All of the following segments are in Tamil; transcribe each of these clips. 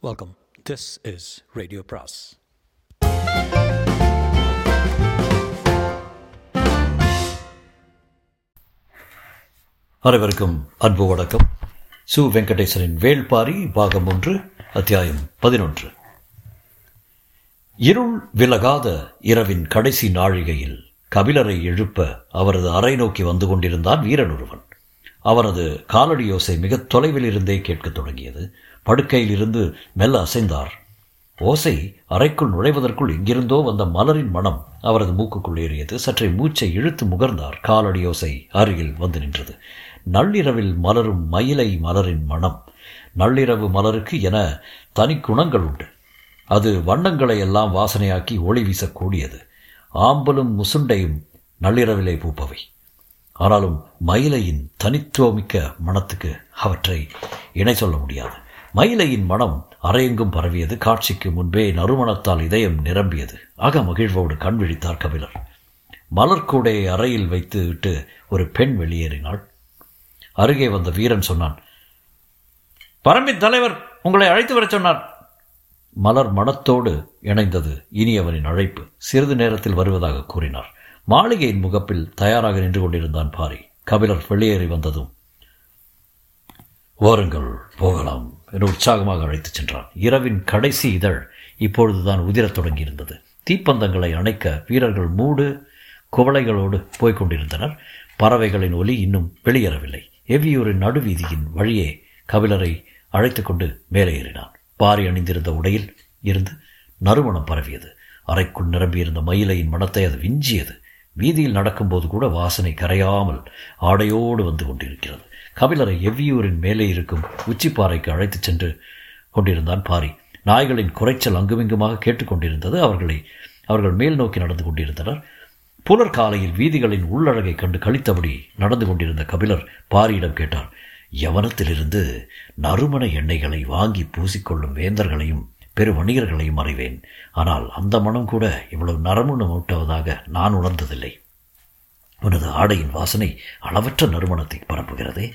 வெல்கம் திஸ் இஸ் ரேடியோ பிராஸ் அனைவருக்கும் அன்பு வணக்கம். சு வெங்கடேசனின் வேள்பாரி பாகம் ஒன்று அத்தியாயம் பதினொன்று. இருள் விலகாத இரவின் கடைசி நாழிகையில் கபிலரை எழுப்ப அவரது அறை நோக்கி வந்து கொண்டிருந்தான் வீரன் ஒருவன். அவனது காலடி யோசை தொலைவில் இருந்தே கேட்கத் தொடங்கியது. படுக்கையில் இருந்து மெல்ல அசைந்தார். ஓசை அறைக்குள் நுழைவதற்குள் எங்கிருந்தோ வந்த மலரின் மனம் அவரது மூக்குக்குள் ஏறியது. சற்றே மூச்சை இழுத்து முகர்ந்தார். காலடி ஓசை அருகில் வந்து நின்றது. நள்ளிரவில் மலரும் மயிலை மலரின் மனம். நள்ளிரவு மலருக்கு என தனி குணங்கள் உண்டு. அது வண்ணங்களை எல்லாம் வாசனையாக்கி ஒளி வீசக்கூடியது. ஆம்பலும் முசுண்டையும் நள்ளிரவிலே பூப்பவை. ஆனாலும் மயிலையின் தனித்துவமிக்க மனத்துக்கு அவற்றை இணை சொல்ல முடியாது. மயிலையின் மனம் அறையெங்கும் பரவியது. காட்சிக்கு முன்பே நறுமணத்தால் இதயம் நிரம்பியது. அக மகிழ்வோடு கண் விழித்தார் கபிலர். மலர்கூடையை அறையில் வைத்து விட்டு ஒரு பெண் வெளியேறினாள். அருகே வந்த வீரன் சொன்னான் பரம்பின் தலைவர் உங்களை அழைத்து வரச் சொன்னார். மலர் மனத்தோடு இணைந்தது இனியவனின் அழைப்பு. சிறிது நேரத்தில் வருவதாக கூறினார். மாளிகையின் முகப்பில் தயாராக நின்று கொண்டிருந்தான் பாரி. கபிலர் வெளியேறி வந்ததும் வாருங்கள் போகலாம். என்று உற்சாகமாக அழைத்துச் சென்றான். இரவின் கடைசி இதழ் இப்பொழுதுதான் உதிரத் தொடங்கியிருந்தது. தீப்பந்தங்களை அணைக்க வீரர்கள் மூடு குவளைகளோடு போய்க் கொண்டிருந்தனர். பறவைகளின் ஒலி இன்னும் வெளியேறவில்லை. எவ்வியூரின் நடுவீதியின் வழியே கபிலரை அழைத்து கொண்டு மேலே ஏறினான். பாரி அணிந்திருந்த உடையில் இருந்து நறுமணம் பரவியது. அறைக்குள் நிரம்பியிருந்த மயிலையின் மனத்தை அது விஞ்சியது. வீதியில் நடக்கும்போது கூட வாசனை கரையாமல் ஆடையோடு வந்து கொண்டிருக்கிறது. கபிலரை எவ்வியூரின் மேலே இருக்கும் உச்சிப்பாறைக்கு அழைத்துச் சென்று கொண்டிருந்தான் பாரி. நாய்களின் குறைச்சல் அங்குமிங்குமாக கேட்டுக்கொண்டிருந்தது அவர்களை அவர்கள் மேல் நோக்கி நடந்து கொண்டிருந்தனர். புலர் காலையில் வீதிகளின் உள்ளழகை கண்டு கழித்தபடி நடந்து கொண்டிருந்த கபிலர் பாரியிடம் கேட்டார் யவனத்திலிருந்து நறுமண எண்ணெய்களை வாங்கி பூசிக்கொள்ளும் வேந்தர்களையும் பெரு வணிகர்களையும் அறிவேன். ஆனால் அந்த மனம் கூட இவ்வளவு நறுமணம் ஊட்டுவதாக நான் உணர்ந்ததில்லை. உனது ஆடையின் வாசனை அளவற்ற நறுமணத்தை பரப்புகிறதே.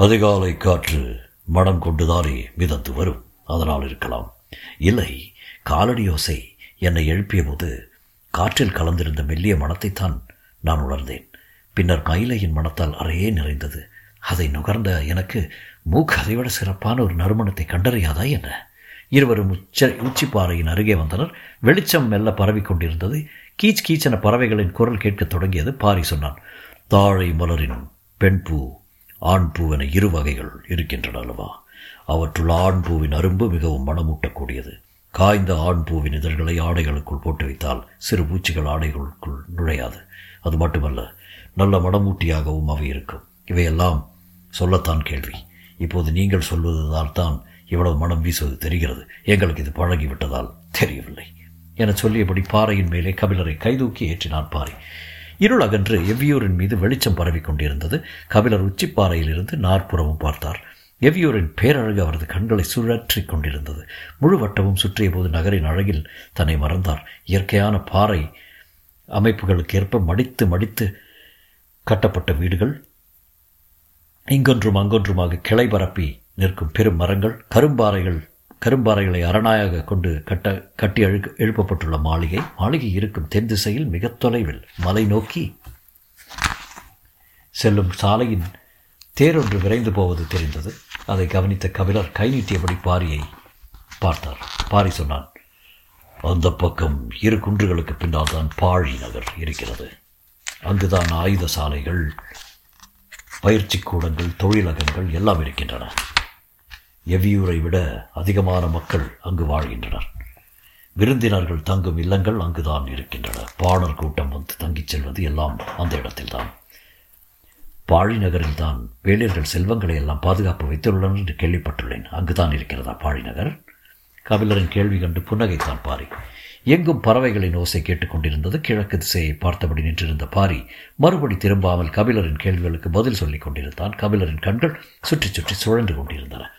அதிகாலை காற்று மனம் கொண்டுதானே மிதந்து வரும். அதனால் இருக்கலாம். இல்லை காலடி யோசை என்னை எழுப்பிய போது காற்றில் கலந்திருந்த மெல்லிய மனத்தைத்தான் நான் உணர்ந்தேன். பின்னர் மயிலையின் மனத்தால் அறையே நிறைந்தது. அதை நுகர்ந்த எனக்கு மூக்கு அதைவிட சிறப்பான ஒரு நறுமணத்தை கண்டறியாதா என்ன? இருவரும் உச்ச உச்சிப்பாறையின் அருகே வந்தனர். வெளிச்சம் மெல்ல பரவி கொண்டிருந்தது. கீச் கீச்சென பறவைகளின் குரல் கேட்கத் தொடங்கியது. பாரி சொன்னான் தாழை மலரின் பெண் பூ ஆண் பூவென இரு வகைகள் இருக்கின்றன அல்லவா? அவற்றுள் ஆண் பூவின் அரும்பு மிகவும் மனமூட்டக்கூடியது. காய்ந்த ஆண் பூவின் இதழ்களை ஆடைகளுக்குள் போட்டு வைத்தால் சிறு பூச்சிகள் ஆடைகளுக்குள் நுழையாது. அது மட்டுமல்ல நல்ல மனமூட்டியாகவும் அவை இருக்கும். இவையெல்லாம் சொல்லத்தான் கேள்வி. இப்போது நீங்கள் சொல்வதால் தான் இவ்வளவு மனம் வீசுவது தெரிகிறது. எங்களுக்கு இது பழகிவிட்டதால் தெரியவில்லை. என சொல்லியபடி பாறையின் மேலே கபிலரை கைதூக்கி ஏற்றினான் பாறை. இருள் அகன்று எவ்வியூரின் மீது வெளிச்சம் பரவி கொண்டிருந்தது. கபிலர் உச்சிப்பாறையிலிருந்து நாற்புறமும் பார்த்தார். எவ்வியூரின் பேரழகு அவரது கண்களை சுழற்றி கொண்டிருந்தது. முழு வட்டமும் சுற்றிய போது நகரின் அழகில் தன்னை மறந்தார். இயற்கையான பாறை அமைப்புகளுக்கு ஏற்ப மடித்து மடித்து கட்டப்பட்ட வீடுகள் இங்கொன்றும் அங்கொன்றுமாக கிளை பரப்பி நிற்கும் பெரும் மரங்கள் கரும்பாறைகள் கரும்பாறைகளை அரணாயாக கொண்டு கட்ட கட்டி அழு எழுப்பப்பட்டுள்ள மாளிகை மாளிகை இருக்கும் தென் திசையில் மிக தொலைவில் மலை நோக்கி செல்லும் சாலையின் தேரொன்று விரைந்து போவது தெரிந்தது. அதை கவனித்த கபிலர் கை நீட்டியபடி பாரியை பார்த்தார். பாரி சொன்னான் அந்த பக்கம் இரு குன்றுகளுக்கு பின்னால் தான் பாழி நகர் இருக்கிறது. அங்குதான் ஆயுத சாலைகள் பயிற்சி கூடங்கள் தொழிலகங்கள் எல்லாம் இருக்கின்றன. எவ்வியூரை விட அதிகமான மக்கள் அங்கு வாழ்கின்றனர். விருந்தினர்கள் தங்கும் இல்லங்கள் அங்குதான் இருக்கின்றன. பாணர் கூட்டம் வந்து தங்கிச் செல்வது எல்லாம் அந்த இடத்தில்தான். பாழி நகரில் தான் வேளியர்கள் செல்வங்களை எல்லாம் பாதுகாப்பு வைத்துள்ளனர் என்று கேள்விப்பட்டுள்ளேன். அங்குதான் இருக்கிறதா பாழி நகர்? கபிலரின் கேள்வி கண்டு புன்னகைத்தான் பாரி. எங்கும் பறவைகளின் ஓசை கேட்டுக்கொண்டிருந்தது கிழக்கு திசையை பார்த்தபடி நின்றிருந்த பாரி மறுபடி திரும்பாமல் கபிலரின் கேள்விகளுக்கு பதில் சொல்லிக் கொண்டிருந்தான். கபிலரின் கண்கள் சுற்றி சுற்றி சுழன்று கொண்டிருந்தன.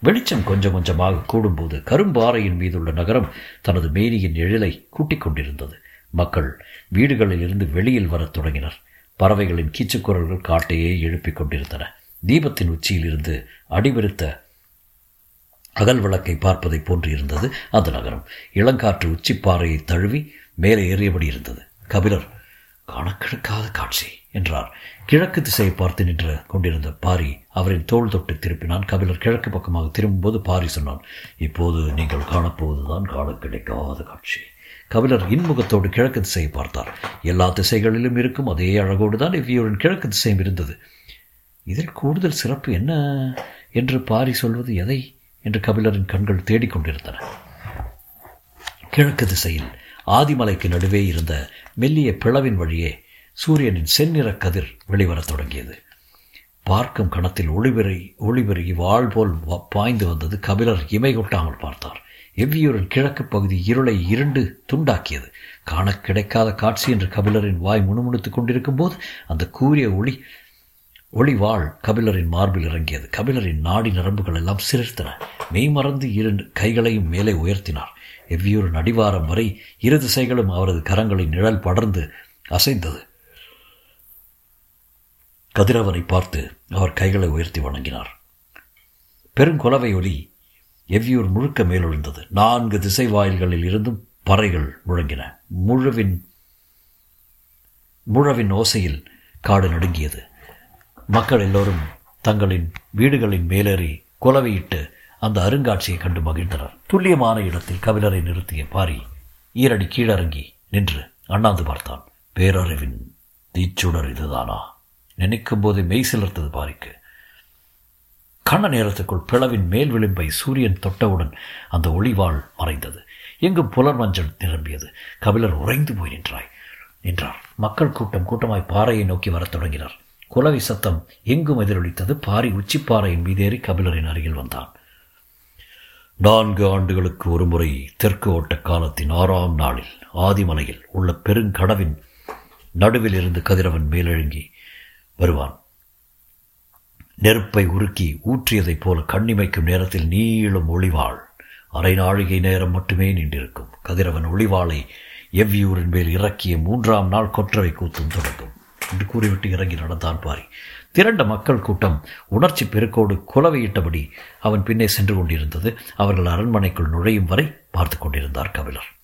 வெளிச்சம் கொஞ்சம் கொஞ்சமாக கூடும்போது கரும்பாறையின் மீதுள்ள நகரம் தனது மேனியின் எழிலை கூட்டிக் கொண்டிருந்தது. மக்கள் வீடுகளில் இருந்து வெளியில் வரத் தொடங்கினர். பறவைகளின் கீச்சுக்குரல்கள் காட்டையே எழுப்பிக் கொண்டிருந்தன. தீபத்தின் உச்சியில் இருந்து அடிவிருத்த அகல் விளக்கை பார்ப்பதைப் போன்று இருந்தது அந்த நகரம். இளங்காற்று உச்சிப்பாறையை தழுவி மேலே ஏறியபடி இருந்தது. கபிலர் கணக்கெடுக்காத காட்சி. என்றார். கிழக்கு திசையை பார்த்து நின்று கொண்டிருந்த பாரி அவரின் தோள் தொட்டு திருப்பினான். கபிலர் கிழக்கு பக்கமாக திரும்பும்போது பாரி சொன்னான் இப்போது நீங்கள் காணப்போவதுதான் காண கிடைக்காத காட்சி. கபிலர் இன்முகத்தோடு கிழக்கு திசையை பார்த்தார். எல்லா திசைகளிலும் இருக்கும் அதே அழகோடு தான் இவ்வியோரின் கிழக்கு திசையும் இருந்தது. இதில் கூடுதல் சிறப்பு என்ன? என்று பாரி சொல்வது எதை என்று கபிலரின் கண்கள் தேடிக்கொண்டிருந்தன கிழக்கு திசையில் ஆதிமலைக்கு நடுவே இருந்த மெல்லிய பிளவின் வழியே சூரியனின் செந்நிற கதிர் வெளிவரத் தொடங்கியது. பார்க்கும் கணத்தில் ஒளிபெறி ஒளிபெருகி வாழ் போல் பாய்ந்து வந்தது கபிலர் இமை கொட்டாமல் பார்த்தார். எவ்வியூரின் கிழக்கு பகுதி இருளை இருண்டு துண்டாக்கியது. காண கிடைக்காத காட்சி என்று கபிலரின் வாய் முணுமுணுத்துக் கொண்டிருக்கும் போது அந்த கூரிய ஒளி ஒளிவாள் கபிலரின் மார்பில் இறங்கியது. கபிலரின் நாடி நரம்புகள் எல்லாம் சிரித்தன மெய்மறந்து இரண்டு கைகளையும் மேலே உயர்த்தினார். எவ்வியூரின் அடிவாரம் வரை இரு திசைகளும் அவரது கரங்களின் நிழல் படர்ந்து அசைந்தது. கதிரவனை பார்த்து அவர் கைகளை உயர்த்தி வணங்கினார். பெருங்கொலவை ஒலி எவ்வியூர் முழுக்க மேலொழுந்தது. நான்கு திசை வாயில்களில் இருந்தும் பறைகள் முழங்கின. முழுவின் முழவின் ஓசையில் காடு நடுங்கியது. மக்கள் எல்லோரும் தங்களின் வீடுகளின் மேலேறி குலவையிட்டு அந்த அருங்காட்சியை கண்டு மகிழ்ந்தனர். துல்லியமான இடத்தில் கபிலரை நிறுத்திய பாரி ஈரடி கீழறங்கி நின்று அண்ணாந்து பார்த்தான். பேரறிவின் தீச்சுடர் இதுதானா? நினைக்கும் போது மெய் சிலர்த்தது பாரிக்கு கண்ண நேரத்துக்குள் பிளவின் மேல் விளிம்பை சூரியன் தொட்டவுடன் அந்த ஒளிவாள் மறைந்தது. எங்கும் புலர் மஞ்சள் நிரம்பியது. கபிலர் உறைந்து போய் நின்றாய். நின்றார். மக்கள் கூட்டம் கூட்டமாய் பாறையை நோக்கி வரத் தொடங்கினார். குலவி சத்தம் எங்கும் எதிரொலித்தது. பாரி உச்சிப்பாறையின் மீதேறி கபிலரின் அருகில் வந்தான். நான்கு ஆண்டுகளுக்கு ஒருமுறை தெற்கு ஓட்ட காலத்தின் ஆறாம் நாளில் ஆதிமலையில் உள்ள பெருங்கடவின் நடுவில் இருந்து கதிரவன் மேலெழுங்கி வருவான். நெருப்பை உருக்கி ஊற்றியதைப் போல கண்ணிமைக்கும் நேரத்தில் நீளும் ஒளிவாள். அரை நாழிகை நேரம் மட்டுமே நின்றிருக்கும். கதிரவன் ஒளிவாளை எவ்வியூரின் மேல் இறக்கிய மூன்றாம் நாள் கொற்றவை கூத்தும் தொடங்கும். என்று கூறிவிட்டு இறங்கி நடந்தான் பாரி. திரண்ட மக்கள் கூட்டம் உணர்ச்சி பெருக்கோடு குலவையிட்டபடி அவன் பின்னே சென்று கொண்டிருந்தது. அவர்கள் அரண்மனைக்குள் நுழையும் வரை பார்த்து கொண்டிருந்தார் கபிலர்.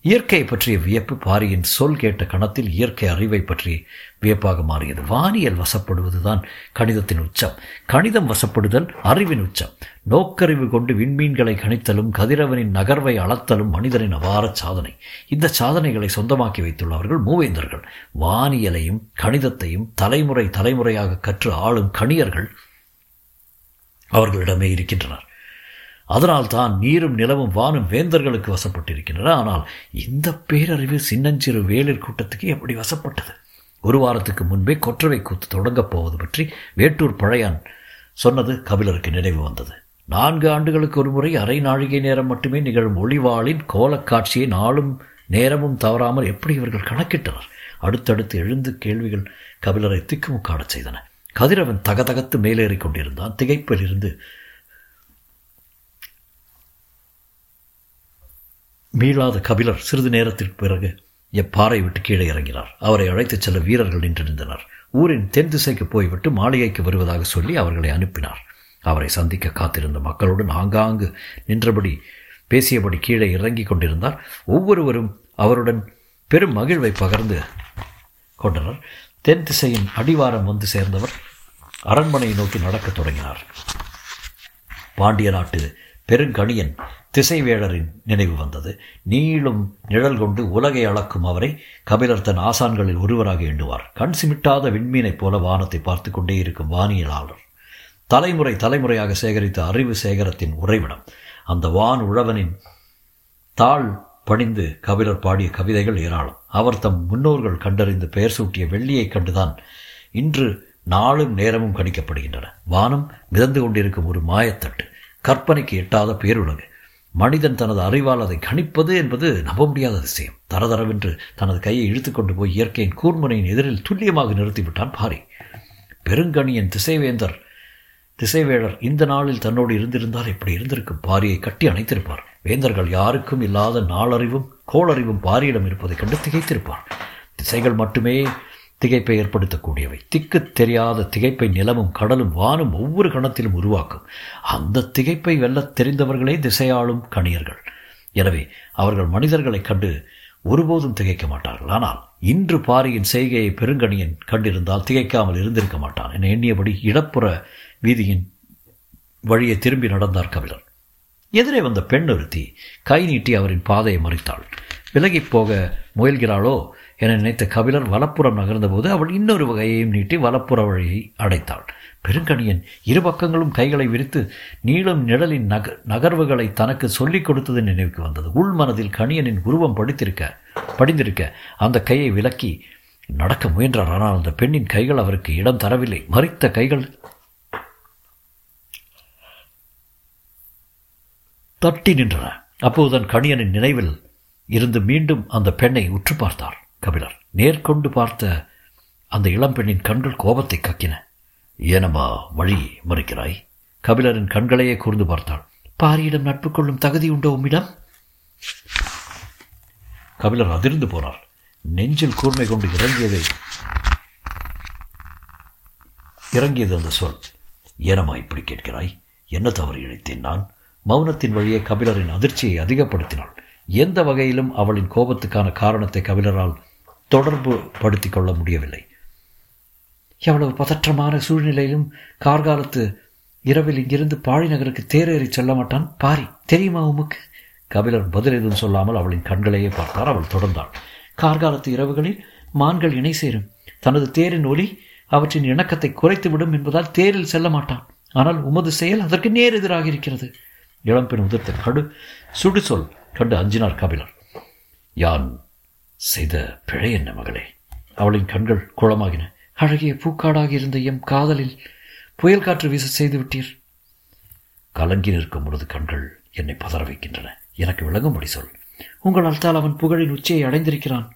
இயற்கையை பற்றிய வியப்பு பாரியின் சொல் கேட்ட கணத்தில் இயற்கை அறிவை பற்றி வியப்பாக மாறியது. வானியல் வசப்படுவதுதான் கணிதத்தின் உச்சம். கணிதம் வசப்படுதல் அறிவின் உச்சம். நோக்கறிவு கொண்டு விண்மீன்களை கணித்தலும் கதிரவனின் நகர்வை அளத்தலும் மனிதனின் அபார சாதனை. இந்த சாதனைகளை சொந்தமாக்கி வைத்துள்ளவர்கள் மூவேந்தர்கள். வானியலையும் கணிதத்தையும் தலைமுறை தலைமுறையாக கற்று ஆளும் கணியர்கள் அவர்களிடமே இருக்கின்றனர். அதனால் தான் நீரும் நிலவும் வானும் வேந்தர்களுக்கு வசப்பட்டிருக்கின்றன. ஆனால் இந்த பேரறிவு சின்னஞ்சிறு வேளிர் கூட்டத்துக்கு எப்படி வசப்பட்டது? ஒரு வாரத்துக்கு முன்பே கொற்றவை கூத்து தொடங்கப் போவது பற்றி வேட்டூர் பழையான் சொன்னது கபிலருக்கு நினைவு வந்தது. நான்கு ஆண்டுகளுக்கு ஒரு முறை அரை நாழிகை நேரம் மட்டுமே நிகழும் ஒளிவாளின் கோலக்காட்சியை நாளும் நேரமும் தவறாமல் எப்படி இவர்கள் கணக்கிட்டனர்? அடுத்தடுத்து எழுந்து கேள்விகள் கபிலரை திக்குமுக்காடச் செய்தன. கதிரவன் தகதகத்து மேலேறி கொண்டிருந்தான். திகைப்பில் இருந்து மீளாத கபிலர் சிறிது நேரத்திற்கு பிறகு எப்பாறை விட்டு கீழே இறங்கினார். அவரை அழைத்துச் செல்ல வீரர்கள் நின்றிருந்தனர். ஊரின் தென் திசைக்கு போய்விட்டு மாளிகைக்கு வருவதாக சொல்லி அவர்களை அனுப்பினார். அவரை சந்திக்க காத்திருந்த மக்களுடன் ஆங்காங்கு நின்றபடி பேசியபடி கீழே இறங்கிக் கொண்டிருந்தார். ஒவ்வொருவரும் அவருடன் பெரும் மகிழ்வை பகிர்ந்து கொண்டனர். தென் திசையின் அடிவாரம் வந்து சேர்ந்தவர் அரண்மனையை நோக்கி நடக்கத் தொடங்கினார். பாண்டிய நாட்டு பெருங்கணியன் திசைவேழரின் நினைவு வந்தது. நீளும் நிழல் கொண்டு உலகை அளக்கும் அவரை கபிலர் தன் ஆசான்களில் ஒருவராக எண்ணுவார். கண் சிமிட்டாத விண்மீனைப் போல வானத்தை பார்த்து கொண்டே இருக்கும் வானியலாளர். தலைமுறை தலைமுறையாக சேகரித்த அறிவு சேகரத்தின் உறைவிடம். அந்த வான் உழவனின் தாழ் பணிந்து கபிலர் பாடிய கவிதைகள் ஏராளம். அவர் தம் முன்னோர்கள் கண்டறிந்து பெயர் சூட்டிய வெள்ளியைக் கண்டுதான் இன்று நாளும் நேரமும் கணிக்கப்படுகின்றன. வானம் மிதந்து கொண்டிருக்கும் ஒரு மாயத்தட்டு. கற்பனைக்கு எட்டாத பேருலகு. மனிதன் தனது அறிவால் அதை கணிப்பது என்பது நம்ப முடியாத அதிசயம். தரதரவென்று தனது கையை இழுத்துக்கொண்டு போய் இயற்கையின் கூர்முனையின் எதிரில் துல்லியமாக நிறுத்திவிட்டான் பாரி. பெருங்கணியின் திசைவேந்தர் திசைவேழர் இந்த நாளில் தன்னோடு இருந்திருந்தால் இப்படி இருந்திருக்கும்? பாரியை கட்டி அணைத்திருப்பார். வேந்தர்கள் யாருக்கும் இல்லாத நாளறிவும் கோளறிவும் பாரியிடம் இருப்பதைக் கண்டு திகைத்திருப்பார் திசைகள் மட்டுமே திகைப்பை ஏற்படுத்தக்கூடியவை. திக்கு தெரியாத திகைப்பை நிலமும் கடலும் வானும் ஒவ்வொரு கணத்திலும் உருவாக்கும். அந்த திகைப்பை வெல்லத் தெரிந்தவர்களே திசையாளும் கணியர்கள். எனவே அவர்கள் மனிதர்களைக் கண்டு ஒருபோதும் திகைக்க மாட்டார்கள். ஆனால் இன்று பாரியின் செய்கையை பெருங்கணியன் கண்டிருந்தால் திகைக்காமல் இருந்திருக்க மாட்டான் என எண்ணியபடி இடப்புற வீதியின் வழியை திரும்பி நடந்தார் கபிலர் எதிரே வந்த பெண் ஒருத்தி கை நீட்டி அவரின் பாதையை மறித்தாள். விலகிப் போக முயல்கிறாளோ? என நினைத்த கபிலர் வலப்புறம் நகர்ந்தபோது அவள் இன்னொரு வகையையும் நீட்டி வலப்புற வழியை அடைத்தாள். பெருங்கணியன் இரு பக்கங்களும் கைகளை விரித்து நீளும் நிழலின் நக நகர்வுகளை தனக்கு சொல்லிக் கொடுத்தது நினைவுக்கு வந்தது. உள் மனதில் கணியனின் உருவம் படித்திருக்க படிந்திருக்க அந்த கையை விலக்கி நடக்க முயன்றார் ஆனால் அந்த பெண்ணின் கைகள் அவருக்கு இடம் தரவில்லை. மறித்த கைகள் தட்டி நின்றன. அப்போதுதான் கணியனின் நினைவில் இருந்து மீண்டும் அந்த பெண்ணை உற்று பார்த்தார் கபிலர் நேர்கொண்டு பார்த்த அந்த இளம்பெண்ணின் கண்கள் கோபத்தை கக்கின. ஏனம்மா வழி மறுக்கிறாய்? கபிலரின் கண்களையே கூர்ந்து பார்த்தாள். பாரியிடம் நட்பு கொள்ளும் தகுதி உண்டோ உம்மிடம்? கபிலர் அதிர்ந்து போனார். நெஞ்சில் கூர்மை கொண்டு இறங்கியதை இறங்கியது அந்த சொல். ஏனம்மா இப்படி கேட்கிறாய்? என்ன தவறு இழைத்தேன் நான்? மௌனத்தின் வழியே கபிலரின் அதிர்ச்சியை அதிகப்படுத்தினாள். எந்த வகையிலும் அவளின் கோபத்துக்கான காரணத்தை கபிலரால் தொடர்பு படுத்தி கொள்ள முடியவில்லை. எவ்வளவு பதற்றமான சூழ்நிலையிலும் கார்காலத்து இரவில் இங்கிருந்து பாழி நகருக்கு தேரேறி செல்ல மாட்டான். பாரி தெரியுமா உமக்கு? கபிலர் பதில் எதுவும் சொல்லாமல் அவளின் கண்களையே பார்த்தார். அவள் தொடர்ந்தாள். கார்காலத்து இரவுகளில் மான்கள் இணை சேரும். தனது தேரின் ஒலி அவற்றின் இணக்கத்தை குறைத்துவிடும் என்பதால் தேரில் செல்ல மாட்டான். ஆனால் உமது செயல் அதற்கு நேர் எதிராக இருக்கிறது. இளம்பெண் உதிர்த்த கடு சுடுசொல் கண்டு அஞ்சினார் கபிலர் யான் செய்த பிழை என்ன மகளே? அவளின் கண்கள் குளமாகின. அழகிய பூக்காடாக இருந்த எம் காதலில் புயல் காற்று வீச செய்து விட்டீர். கலங்கி நிற்கும் பொழுது கண்கள் என்னை பதற வைக்கின்றன. எனக்கு விளங்கும்படி சொல். உங்கள் அழ்த்தால் அவன் புகழின் உச்சியை அடைந்திருக்கிறான்.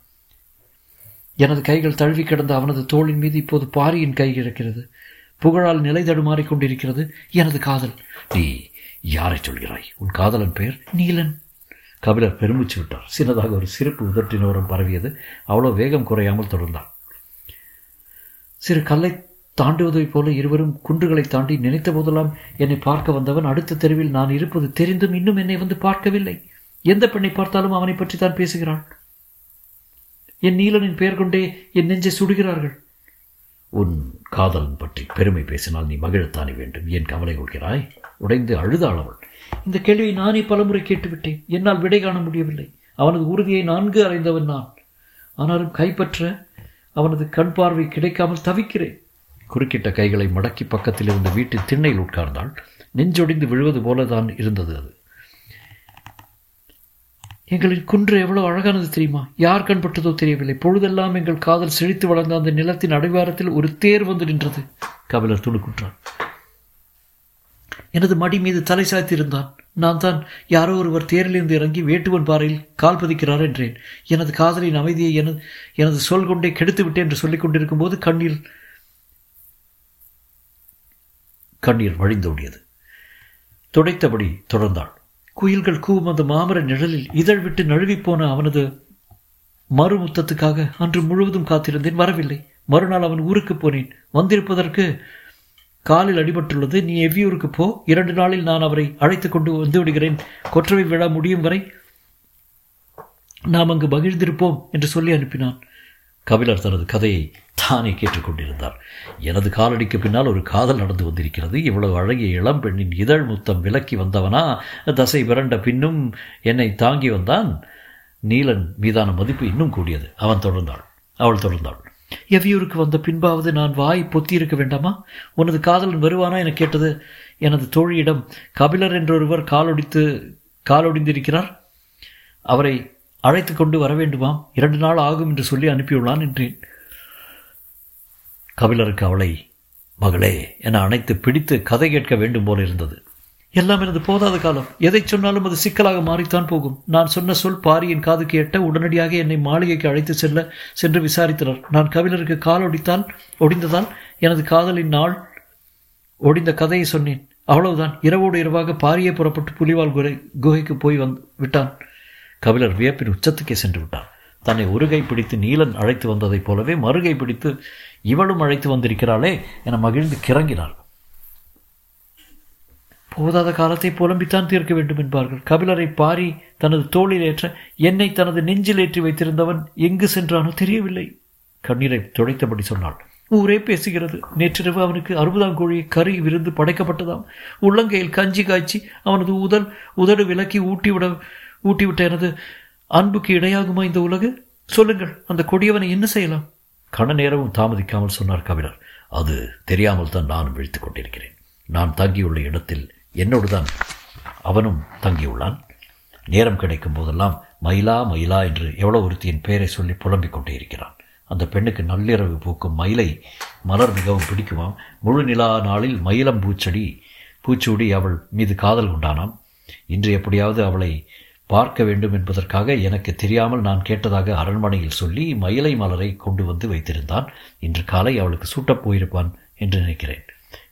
எனது கைகள் தழுவி கிடந்த அவனது தோளின் மீது இப்போது பாரியின் கை கிடக்கிறது. புகழால் நிலை தடுமாறிக் கொண்டிருக்கிறது எனது காதல். நீ யாரை சொல்கிறாய்? உன் காதலன் பெயர் நீலன். கபிலர் பெருமிச்சு விட்டார். சின்னதாக ஒரு சிறப்பு உதட்டினோரம் பரவியது. அவ்வளோ வேகம் குறையாமல் தொடர்ந்தார் சிறு கல்லை தாண்டுவதைப் போல இருவரும் குன்றுகளை தாண்டி நினைத்த போதெல்லாம் என்னை பார்க்க வந்தவன் அடுத்த தெருவில் நான் இருப்பது தெரிந்தும் இன்னும் என்னை வந்து பார்க்கவில்லை. எந்த பெண்ணை பார்த்தாலும் அவனை பற்றி தான் பேசுகிறாள் என் நீலனின் பெயர் கொண்டே என் நெஞ்சை சுடுகிறார்கள். உன் காதலன் பற்றி பெருமை பேசினால் நீ மகிழத்தானே வேண்டும். ஏன் கவலை கொள்கிறாய்? உடைந்து அழுதாள் அவள். இந்த கேள்வியை நானே பலமுறை கேட்டுவிட்டேன். என்னால் விடை காண முடியவில்லை. அவனது உறுதியை நான்கு அறிந்தவன் நான். ஆனாலும் கைப்பற்ற அவனது கண் பார்வை கிடைக்காமல் தவிக்கிறேன். குறுக்கிட்ட கைகளை மடக்கி பக்கத்தில் இருந்த வீட்டின் திண்ணையில் உட்கார்ந்தாள். நெஞ்சொடிந்து விழுவது போலதான் இருந்தது அது. எங்களின் குன்று எவ்வளவு அழகானது தெரியுமா? யார் கண்பட்டதோ தெரியவில்லை. பொழுதெல்லாம் எங்கள் காதல் செழித்து வளர்ந்த அந்த நிலத்தின் அடிவாரத்தில் ஒரு தேர் வந்து நின்றது. கபிலர் துணுக்குற்றான் எனது மடி மீது தலை சாய்த்திருந்தான். நான் தான் யாரோ ஒருவர் தேரிலிருந்து இறங்கி வேட்டுவன் பாறையில் கால் பதிக்கிறார் என்றேன். எனது காதலின் அமைதியை எனது எனது சொல் கொண்டே கெடுத்து விட்டேன் என்று சொல்லிக் கொண்டிருக்கும் போது கண்ணீர் கண்ணீர் வழிந்தோடியது துடைத்தபடி தொடர்ந்தாள். குயில்கள் கூவும் அந்த மாமர நிழலில் இதழ் விட்டு நழுவிப்போன அவனது மறுமுத்தத்துக்காக அன்று முழுவதும் காத்திருந்தேன். வரவில்லை. மறுநாள் அவன் ஊருக்கு போனேன். வந்திருப்பதற்கு காலில் அடிபட்டுள்ளது. நீ எவ்வியூருக்கு போ. இரண்டு நாளில் நான் அவரை அழைத்து கொண்டு வந்து விடுகிறேன். கொற்றவை விழா முடியும் வரை நாம் அங்கு மகிழ்ந்திருப்போம் என்று சொல்லி அனுப்பினான். கபிலர் தனது கதையை தானே கேட்டுக்கொண்டிருந்தார். எனது காலடிக்கு பின்னால் ஒரு காதல் நடந்து வந்திருக்கிறது. இவ்வளவு அழகிய இளம் பெண்ணின் இதழ் முத்தம் விலக்கி வந்தவனா? தசை விரண்ட பின்னும் என்னை தாங்கி வந்தான். நீலன் மீதான மதிப்பு இன்னும் கூடியது. அவன் தொடர்ந்தாள். அவள் தொடர்ந்தாள். எவ்வியூருக்கு வந்த பின்பாவது நான் வாய் பொத்தியிருக்க வேண்டாமா? உனது காதலன் வருவானா? என கேட்டது எனது தோழியிடம் கபிலர் என்றொருவர் காலொடித்து காலொடிந்திருக்கிறார்? அவரை அழைத்து கொண்டு வர வேண்டுமாம்? இரண்டு நாள் ஆகும் என்று சொல்லி அனுப்பியுள்ளான் என்றேன். கபிலருக்கு அவளை மகளே என அணைத்து பிடித்து கதை கேட்க வேண்டும் போல இருந்தது. எல்லாம் எனது போதாத காலம். எதை சொன்னாலும் அது சிக்கலாக மாறித்தான் போகும். நான் சொன்ன சொல் பாரியின் காதுக்கு எட்ட உடனடியாக என்னை மாளிகைக்கு அழைத்து செல்ல சென்று விசாரித்தனர். நான் கவிழருக்கு கால் ஒடித்தால் ஒடிந்ததால் எனது காதலின் நாள் ஒடிந்த கதையை சொன்னேன். அவ்வளவுதான். இரவோடு இரவாக பாரியே புறப்பட்டு புலிவால் குகை குகைக்கு போய் வந்து விட்டான். கபிலர் வியப்பின் உச்சத்துக்கே சென்று விட்டான். தன்னை ஒருகை பிடித்து நீலன் அழைத்து வந்ததைப் போலவே மறுகை பிடித்து இவளும் அழைத்து வந்திருக்கிறாளே என மகிழ்ந்து கிறங்கினாள். போதாத காலத்தை புலம்பித்தான் தீர்க்க வேண்டும் என்பார்கள். கபிலரை பாரி தனது தோளில் ஏற்ற என்னை தனது நெஞ்சில் ஏற்றி வைத்திருந்தவன் எங்கு சென்றானோ தெரியவில்லை. கண்ணீரை துடைத்தபடி சொன்னாள். ஊரே பேசுகிறது. நேற்றிரவு அவனுக்கு அறுபதாம் கோழி கறி விருந்து படைக்கப்பட்டதாம். உள்ளங்கையில் கஞ்சி காய்ச்சி அவனது உதல் உதடு விலக்கி ஊட்டிவிட ஊட்டிவிட்ட எனது அன்புக்கு இடையாகுமா இந்த உலகு? சொல்லுங்கள் அந்த கொடியவனை என்ன செய்யலாம்? கண நேரமும் தாமதிக்காமல் சொன்னார் கபிலர். அது தெரியாமல் தான் நானும் விழித்துக் கொண்டிருக்கிறேன். நான் தங்கியுள்ள இடத்தில் என்னோடு தான் அவனும் தங்கியுள்ளான். நேரம் கிடைக்கும் போதெல்லாம் மயிலா மயிலா என்று எவ்வளோ ஒருத்தியின் பெயரை சொல்லி புலம்பிக் கொண்டே இருக்கிறான். அந்த பெண்ணுக்கு நள்ளிரவு பூக்கும் மயிலை மலர் மிகவும் பிடிக்குமாம். முழு நிலா நாளில் மயிலம் பூச்செடி பூச்சூடி அவள் மீது காதல் கொண்டானாம் இன்று எப்படியாவது அவளை பார்க்க வேண்டும் என்பதற்காக எனக்கு தெரியாமல் நான் கேட்டதாக அரண்மனையில் சொல்லி மயிலை மலரை கொண்டு வந்து வைத்திருந்தான். இன்று காலை அவளுக்கு சூட்டப் போயிருப்பான் என்று நினைக்கிறேன்.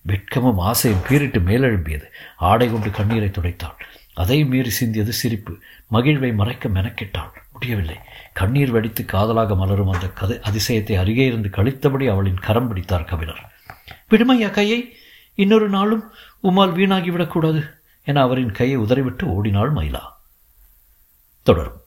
வெட்கமும் ஆசையும் பீரிட்டு மேலெழும்பியது. ஆடை கொண்டு கண்ணீரை துடைத்தாள் அதை மீறி சிந்தியது சிரிப்பு. மகிழ்வை மறைக்க மெனக்கெட்டாள் முடியவில்லை. கண்ணீர் வடித்து காதலாக மலரும் அந்த கதை அதிசயத்தை அருகே இருந்து கழித்தபடி அவளின் கரம் பிடித்தார் கபிலர். விடுமையா கையை? இன்னொரு நாளும் உமால் வீணாகிவிடக்கூடாது என அவரின் கையை உதறிவிட்டு ஓடினாள் மயிலா. தொடரும்.